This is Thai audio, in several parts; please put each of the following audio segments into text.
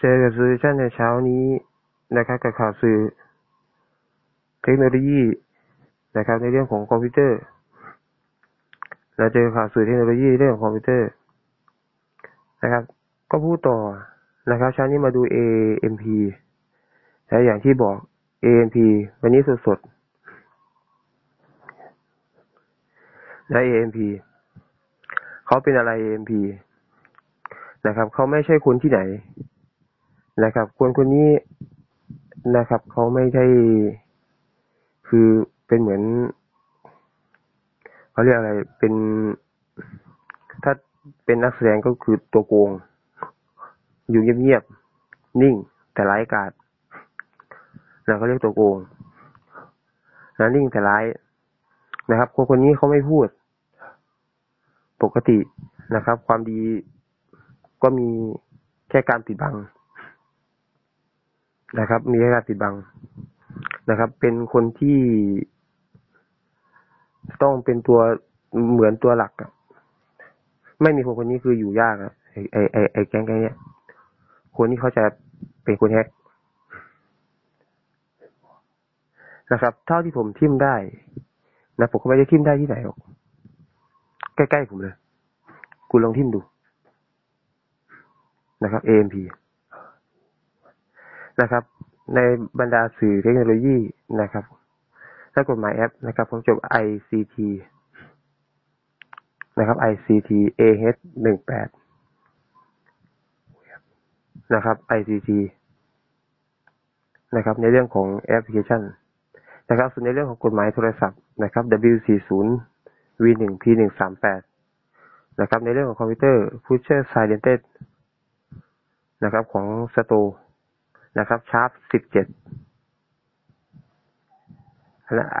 เจอกับสื่อชั่นในเช้านี้นะครับกับข่าวสื่อ เทคโนโลยีนะครับ ในเรื่องของคอมพิวเตอร์ เราเจอข่าวสื่อเทคโนโลยีเรื่องของคอมพิวเตอร์นะครับ ก็พูดต่อนะครับเช้านี้มาดู AMP และอย่างที่บอก AMP วันนี้สดๆและ AMP เขาเป็นอะไร AMP นะครับ เขาไม่ใช่คนที่ไหน นะครับ คนคนนี้นะครับเขาไม่ได้คือเป็นเหมือนเขาเรียกอะไรเป็น ถ้าเป็นนักแสดงก็คือตัวโกง อยู่เงียบๆนิ่ง แต่ร้ายกาจนะเขาเรียกตัวโกงนะนิ่งแต่ร้ายนะครับ คนคนนี้เขาไม่พูด ปกตินะครับ ความดีก็มีแค่การปิดบัง นะครับ มีแค่การปิดบังนะครับ เป็นคนที่ต้องเป็นตัวเหมือนตัวหลักอะไม่มีคนคนนี้คืออยู่ยากอะไอไอไอไอแก๊งแก๊งเนี้ยคนที่เขาจะเป็นคนแฮกนะครับ เท่าที่ผมทิมได้นะผมก็ไม่ได้ทิมได้ที่ไหนหรอกใกล้ๆผมเลย คุณลองทิมดูนะครับ AMP นะครับ ในบรรดาสื่อเทคโนโลยีนะครับและกฎหมายแอปนะครับ ผมจบ ICT นะครับ ICT AH หนึ่งแปดนะครับ ICT นะครับ ในเรื่องของแอปพลิเคชันนะครับ ส่วนในเรื่องของกฎหมายโทรศัพท์นะครับ W40 V1 P138 นะครับ ในเรื่องของคอมพิวเตอร์ Future Silented นะครับ ของสโต นะครับ ชาร์ปสิบเจ็ด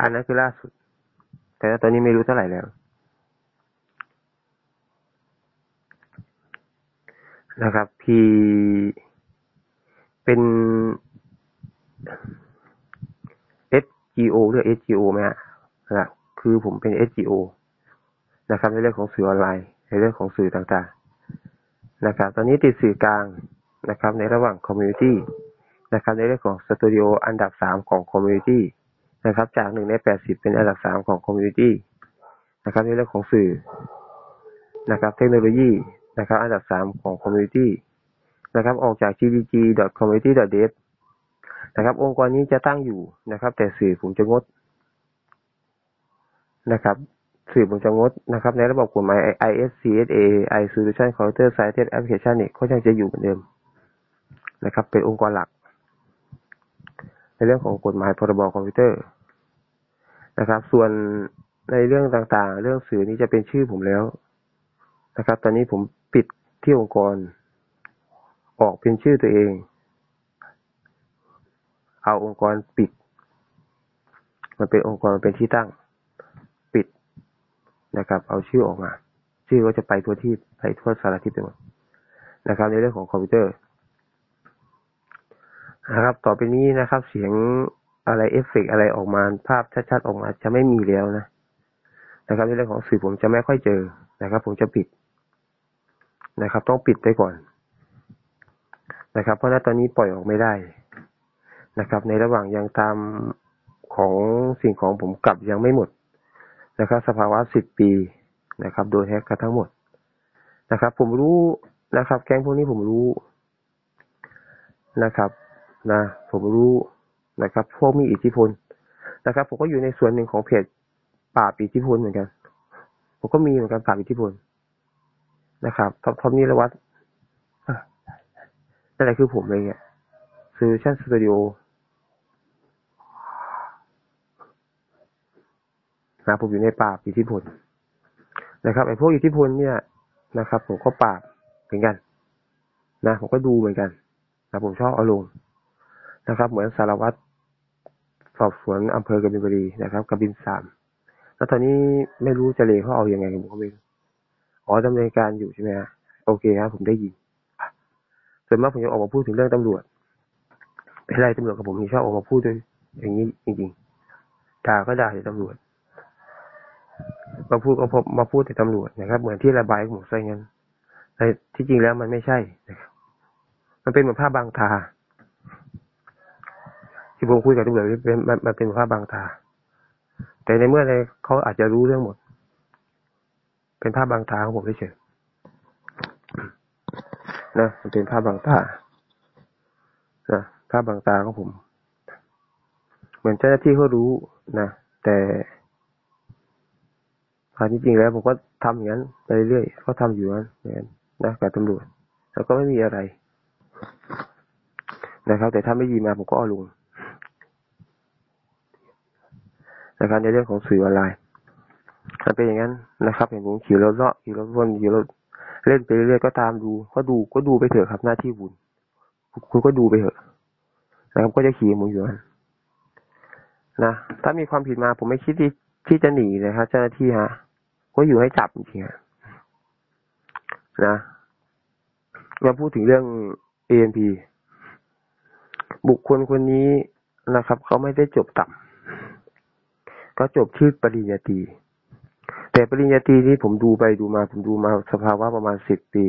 อันนั้นคือล่าสุด แต่ตอนนี้ไม่รู้เท่าไหร่แล้วนะครับ P เป็น SGO หรือ SGO ไหมฮะนะคือผมเป็น SGO นะครับ ในเรื่องของสื่อออนไลน์ ในเรื่องของสื่อต่างๆ นะครับ ตอนนี้ติดสื่อกลางนะครับ ในระหว่างคอมมูนิตี้ นะครับในเรื่องของสตูดิโออันดับสามของคอมมูนิตี้นะครับจากหนึ่งในแปดสิบเป็นอันดับสามของคอมมูนิตี้นะครับในเรื่องของสื่อนะครับเทคโนโลยีนะครับอันดับสามของ community นะครับออกจาก gdg.community.dev นะครับองค์กรนี้จะตั้งอยู่นะครับ แต่สื่อผมจะงดนะครับสื่อผมจะงดนะครับ ในระบบกฎหมาย ISCSA I Solution Computer Science Application เนี่ยเขายังจะอยู่เหมือนเดิมนะครับ เป็นองค์กรหลัก ในเรื่องของกฎหมายพรบคอมพิวเตอร์นะครับ ส่วนในเรื่องต่างๆ เรื่องสื่อนี้จะเป็นชื่อผมแล้วนะครับ ตอนนี้ผมปิดที่องค์กร ออกเป็นชื่อตัวเอง เอาองค์กรปิด มันเป็นองค์กรมันเป็นที่ตั้ง ปิดนะครับ เอาชื่อออกมา ชื่อก็จะไปทั่วที่ไปทั่วสารทิศไปหมดนะครับ ในเรื่องของคอมพิวเตอร์ นะครับ ต่อไปนี้นะครับ เสียงอะไรเอฟเฟกอะไรออกมาภาพชัดๆออกมาจะไม่มีแล้วนะนะครับในเรื่องของสื่อผมจะไม่ค่อยเจอนะครับ ผมจะปิดนะครับ ต้องปิดไปก่อนนะครับ เพราะณตอนนี้ปล่อยออกไม่ได้นะครับ ในระหว่างยังตามของสิ่งของผมกลับยังไม่หมดนะครับ สภาวะสิบปีนะครับ โดยแฮกกันทั้งหมดนะครับ ผมรู้นะครับ แก๊งพวกนี้ผมรู้นะครับ นะผมรู้นะครับ พวกมีอิทธิพลนะครับ ผมก็อยู่ในส่วนหนึ่งของเพจปราบอิทธิพลเหมือนกัน ผมก็มีเหมือนกันปราบอิทธิพลนะครับท็อปท็อปนิรวัตนั่นแหละคือผมเลยเนี่ยซื้อชั่นสตูดิโอนะผมอยู่ในปราบอิทธิพลนะครับไอ้พวกอิทธิพลเนี่ยนะครับ ผมก็ปราบเหมือนกัน นะ ผมก็ดูเหมือนกันนะผมชอบเอาลง นะครับ เหมือนสารวัตรสอบสวนอำเภอกบินบุรีนะครับกบินสามแล้วตอนนี้ไม่รู้จะเลเขาเอาอยัางไงผมก็ไม่รู้อ๋อดำเนินการอยู่ใช่ไหมฮะโอเคครับผมได้ยินส่วนมากผมจะออกมาพูดถึงเรื่องตำรวจเป็นไรตำรวจกับผมนี่ชอบออกมาพูดด้วยอย่างนี้จริงๆด่าก็ด่าแต่ตำรวจมาพูดก็พบมาพูดแต่ตำรวจนะครับ เหมือนที่ระบายของผมใช่งั้นแต่ที่จริงแล้วมันไม่ใช่นะครับมันเป็นเหมือนภาพบางตา ที่ผมคุยกับตำรวจเป็นมันเป็นภาพบางตา แต่ในเมื่อในเขาอาจจะรู้เรื่องหมด เป็นภาพบางตาของผมเฉยนะมันเป็นภาพบางตานะภาพบางตาของผม เหมือนเจ้าหน้าที่เขารู้นะแต่ความจริงแล้วผมก็ทำอย่างนั้นไปเรื่อยๆก็ทำอยู่นั้นอย่างนั้นนะกับตำรวจแล้วก็ไม่มีอะไรนะครับ แต่ถ้าไม่ยีมาผมก็เอาลง นะครับ ในเรื่องของสื่อออนไลน์มันเป็นอย่างนั้นนะครับ เห็นผมขี่รถเลาะขี่รถวนขี่รถเล่นไปเรื่อยๆก็ตามดู ก็ดูก็ดูไปเถอะครับหน้าที่บุญคุณก็ดูไปเถอะนะครับก็จะขี่ผมอยู่นั้นนะถ้ามีความผิดมาผมไม่คิดที่ที่จะหนีเลยครับเจ้าหน้าที่ฮะก็อยู่ให้จับจริงๆนะมาพูดถึงเรื่อง ANP บุคคลคนนี้นะครับ เขาไม่ได้จบต่ำ ก็จบที่ปริญญาตรีแต่ปริญญาตรีนี้ผมดูไปดูมา ผมดูมาสภาวะประมาณสิบปี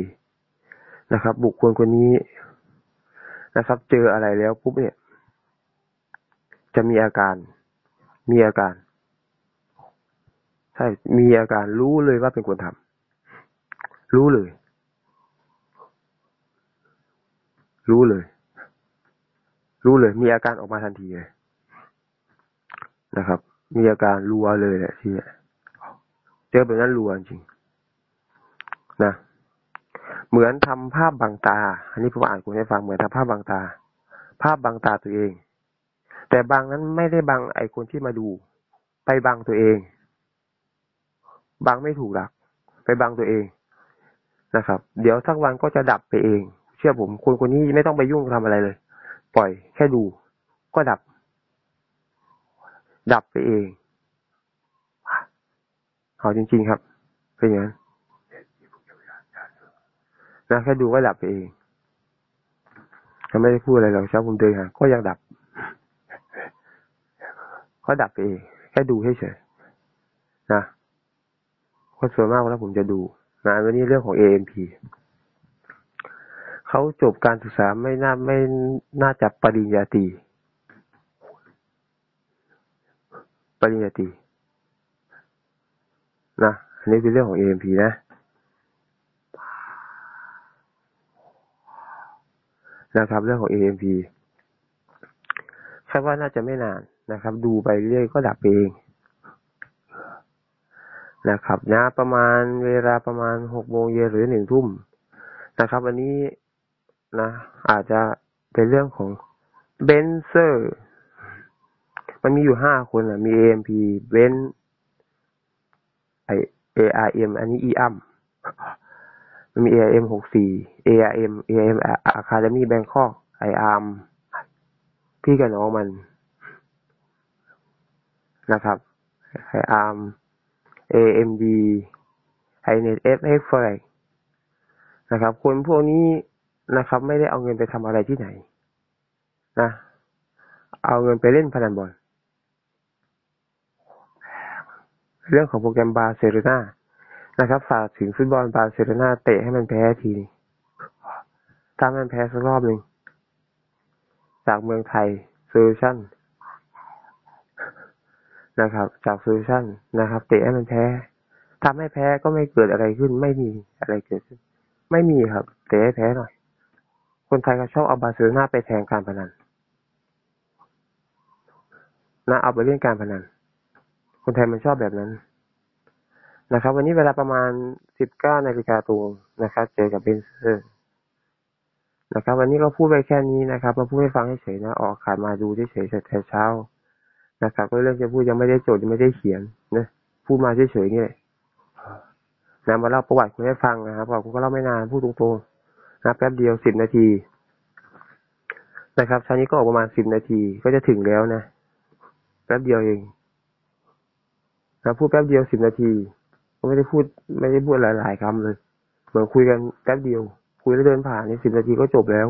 นะครับ บุคคลคนนี้นะครับ เจออะไรแล้วปุ๊บเนี่ย จะมีอาการ มีอาการใช่มีอาการรู้เลยว่าเป็นคนทำรู้เลย รู้เลย รู้เลย มีอาการออกมาทันทีเลยนะครับ มีอาการรัวเลยแหละที่เนี่ยเจอแบบนั้นรัวจริงนะเหมือนทำภาพบางตา อันนี้ผมอ่านคุณให้ฟังเหมือนทำภาพบางตา ภาพบางตาตัวเอง แต่บางนั้นไม่ได้บางไอคนที่มาดู ไปบางตัวเอง บางไม่ถูกหลัก ไปบางตัวเองนะครับ เดี๋ยวสักวันก็จะดับไปเอง เชื่อผมคนคนนี้ไม่ต้องไปยุ่งทำอะไรเลย ปล่อยแค่ดู ก็ดับ ดับไปเองเอาจริง ๆ ครับเป็นอย่างนั้นนะแค่ดูก็ดับไปเองเขาไม่ได้พูดอะไรหรอกเช้าผมเดินหาก็ยังดับก็ดับไปเองแค่ดูเฉยๆนะคนส่วนมากแล้วผมจะดูงานวันนี้เรื่องของ AMP เขาจบการศึกษาไม่น่าไม่น่าจะปริญญาตรี ปริญญาตรีนะอันนี้เป็นเรื่องของ AMP นะ นะครับ เรื่องของ AMP คาดว่าน่าจะไม่นานนะครับ ดูไปเรื่อยก็ดับเองนะครับนะประมาณเวลาประมาณหกโมงเย็นหรือหนึ่งทุ่มนะครับ วันนี้นะ อาจจะเป็นเรื่องของเบนเซอร์ มันมีอยู่ห้าคนอะ มี AMP เบนไอ ARM อันนี้อีอัมมันมี ARM หกสี่ ARM ARM Academy Bangkok ไออาร์มพี่กับน้องมันนะครับไออาร์ม AMD HiNet FX Forex นะครับ คนพวกนี้นะครับ ไม่ได้เอาเงินไปทำอะไรที่ไหน นะ เอาเงินไปเล่นพนันบอล เรื่องของโปรแกรมบาร์เซโลนานะครับ ฝากถึงฟุตบอลบาร์เซโลนาเตะให้มันแพ้ทีนี้ถ้ามันแพ้สักรอบหนึ่งจากเมืองไทยโซลูชั่นนะครับ จาก Solution นะครับ เตะให้มันแพ้ทำให้แพ้ก็ไม่เกิดอะไรขึ้น ไม่มีอะไรเกิดขึ้น ไม่มีครับ เตะให้แพ้หน่อย คนไทยก็ชอบเอาบาร์เซโลนาไปแทงการพนันนะเอาไปเล่นการพนัน คนไทยมันชอบแบบนั้นนะครับ วันนี้เวลาประมาณสิบเก้านาฬิกาตรงนะครับ เจอกับเบนเซอร์นะครับ วันนี้ก็พูดไปแค่นี้นะครับ มาพูดให้ฟังเฉยๆนะ ออกขายมาดูเฉยๆแต่เช้านะครับก็เรื่องจะพูดยังไม่ได้โจทย์ยังไม่ได้เขียนนะพูดมาเฉยๆนี่แหละนะมาเล่าประวัติคุณให้ฟังนะครับบอกคุณก็เล่าไม่นานพูดตรงๆนะแป๊บเดียวสิบนาที นะครับชั้นนี้ก็ออกประมาณสิบนาทีก็จะถึงแล้วนะแป๊บเดียวเอง นะพูดแป๊บเดียวสิบนาที ก็ไม่ได้พูดไม่ได้พูดหลายๆคำเลย เหมือนคุยกันแป๊บเดียว คุยแล้วเดินผ่านในสิบนาทีก็จบแล้ว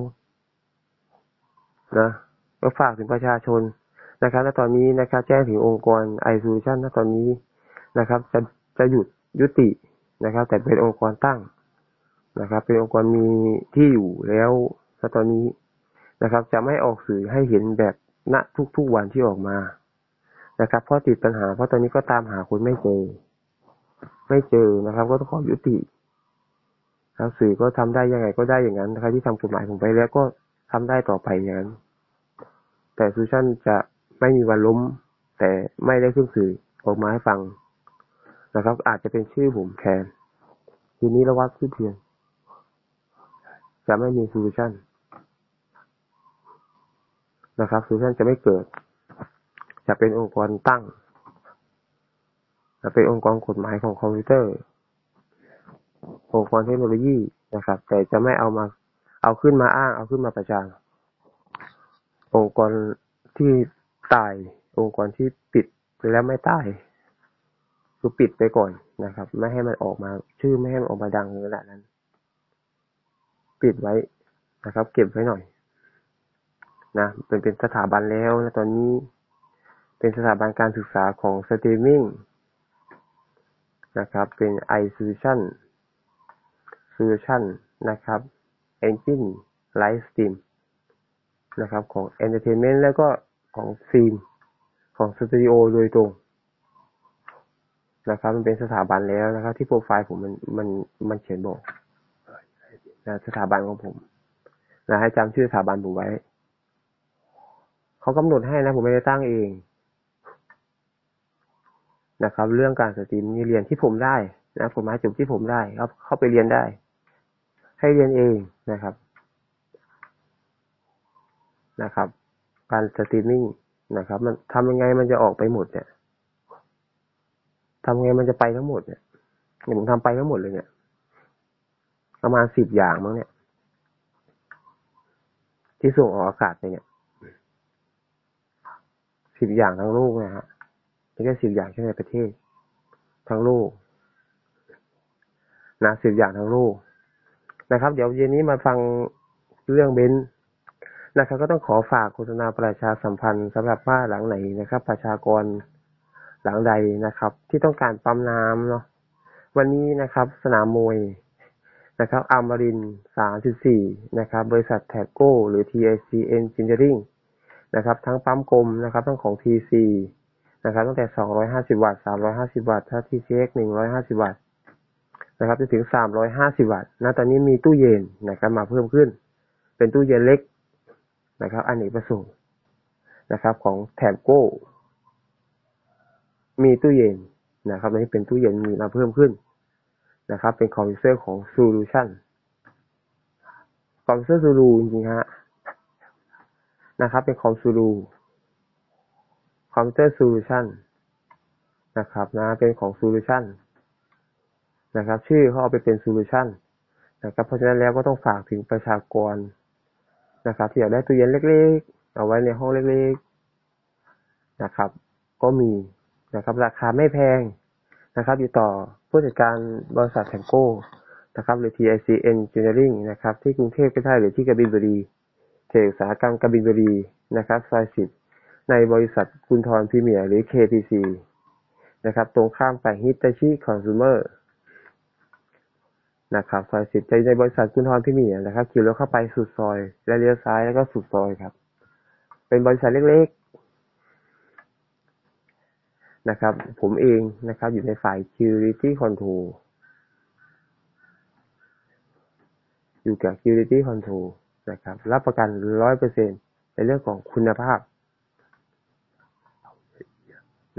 นะก็ฝากถึงประชาชนนะครับและตอนนี้นะครับแจ้งถึงองค์กรไอซูชันณตอนนี้นะครับ จะจะหยุดยุตินะครับ แต่เป็นองค์กรตั้งนะครับ เป็นองค์กรมีที่อยู่แล้วณตอนนี้นะครับ จะไม่ออกสื่อให้เห็นแบบณทุกๆวันที่ออกมา นะครับ เพราะติดปัญหา เพราะตอนนี้ก็ตามหาคนไม่เจอ ไม่เจอนะครับ ก็ต้องขอยุติครับสื่อก็ทำได้ยังไงก็ได้อย่างนั้นนะครับที่ทำกฎหมายผมไปแล้วก็ทำได้ต่อไปอย่างนั้น แต่ซูชันจะไม่มีวันล้ม แต่ไม่ได้ขึ้นสื่อออกมาให้ฟังนะครับ อาจจะเป็นชื่อผมแทนทีนี้ระวัดชื่อเพียงจะไม่มีโซลูชันนะครับโซลูชันจะไม่เกิด จะเป็นองค์กรตั้ง จะเป็นองค์กรกฎหมายของคอมพิวเตอร์ องค์กรเทคโนโลยีนะครับ แต่จะไม่เอามาเอาขึ้นมาอ้าง เอาขึ้นมาประจานองค์กรที่ตาย องค์กรที่ปิดแล้วไม่ตายคือปิดไปก่อนนะครับ ไม่ให้มันออกมา ชื่อไม่ให้มันออกมาดังขนาดนั้น ปิดไว้นะครับ เก็บไว้หน่อย นะเป็นเป็นสถาบันแล้วนะตอนนี้ เป็นสถาบันการศึกษาของสตรีมมิ่งนะครับ เป็น i solution solution นะครับ engine live stream นะครับของ entertainment แล้วก็ของฟิล์มของสตูดิโอโดยตรงนะครับ มันเป็นสถาบันแล้วนะครับ ที่โปรไฟล์ผมมันมันมันเขียนบอกนะสถาบันของผมนะให้จำชื่อสถาบันผมไว้ เขากำหนดให้นะ ผมไม่ได้ตั้งเอง นะครับ เรื่องการ stream นี่เรียนที่ผมได้นะผมมาจุดที่ผมได้ครับเข้าไปเรียนได้ ให้เรียนเองนะครับนะครับ การสตรีมมิ่งนะครับ มันทำยังไงมันจะออกไปหมดเนี่ยทำไงมันจะไปทั้งหมดเนี่ยผมทำไปทั้งหมดเลยเนี่ย ประมาณสิบอย่างมั้งเนี่ย ที่ส่งออกอากาศไปเนี่ยสิบอย่างทั้งโลกนะฮะ ไม่ใช่สิบอย่างแค่ในประเทศ ทั้งโลกนะสิบอย่างทั้งโลกนะครับ เดี๋ยวเย็นนี้มาฟังเรื่องเบนนะครับ ก็ต้องขอฝากโฆษณาประชาสัมพันธ์สำหรับบ้านหลังไหนนะครับ ประชากรหลังใดนะครับ ที่ต้องการปั๊มน้ำเนาะวันนี้นะครับ สนามมวยนะครับอามารินสามสิบสี่นะครับ บริษัทแท็กโก้ หรือ TIC Engineering นะครับ ทั้งปั๊มกลมนะครับ ทั้งของ TC นะครับ ตั้งแต่สองร้อยห้าสิบวัตต์สามร้อยห้าสิบวัตต์ ถ้า TCX หนึ่งร้อยห้าสิบวัตต์นะครับจะถึงสามร้อยห้าสิบวัตต์ณตอนนี้มีตู้เย็นนะครับมาเพิ่มขึ้น เป็นตู้เย็นเล็กนะครับอันนี้ประสงค์นะครับ ของแถบโก้ มีตู้เย็นนะครับอันนี้เป็นตู้เย็นมีมาเพิ่มขึ้นนะครับ เป็นคอมพิวเตอร์ของ Solution คอมพิวเตอร์ซูรูจริงๆฮะนะครับ เป็นคอมซูรู คอมพิวเตอร์โซลูชันนะครับนะเป็นของ Solution นะครับชื่อเขาเอาไปเป็น Solution นะครับเพราะฉะนั้นแล้วก็ต้องฝากถึงประชากรนะครับที่อยากได้ตู้เย็นเล็กๆ เอาไว้ในห้องเล็กๆนะครับ ก็มีนะครับราคาไม่แพงนะครับ อยู่ต่อผู้จัดการบริษัทแทงโก้นะครับหรือ TIC Engineering นะครับที่กรุงเทพก็ได้หรือที่กบินบุรีเขตอุตสาหกรรมกบินบุรีนะครับซอยสิบ ในบริษัทคุณทรพรีเมียร์หรือ KPC นะครับ ตรงข้ามไปฮิตาชิคอน sumer นะครับซอยสิบใจในบริษัทคุณทรพรีเมียร์นะครับขี่รถเข้าไปสุดซอย และเลี้ยวซ้ายแล้วก็สุดซอยครับ เป็นบริษัทเล็กๆนะครับ ผมเองนะครับ อยู่ในฝ่าย Security Control อยู่กับ Security Control นะครับ รับประกันร้อยเปอร์เซ็นในเรื่องของคุณภาพ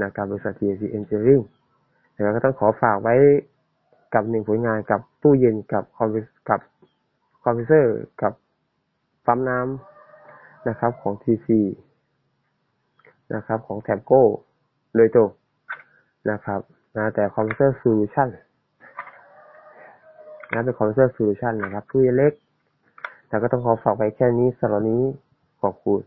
นะครับบริษัท TNC Engineering นะครับก็ต้องขอฝากไว้กับหนึ่งผลงานกับตู้เย็นกับคอมกับคอมพิวเตอร์กับปั๊มน้ำนะครับของ TC นะครับของแทบโก้โดยตรงนะครับนะแต่คอมพิวเตอร์โซลูชันนะเป็นคอมพิวเตอร์โซลูชันนะครับตู้เล็กแต่ก็ต้องขอฝากไว้แค่นี้สำหรับนี้ขอบคุณ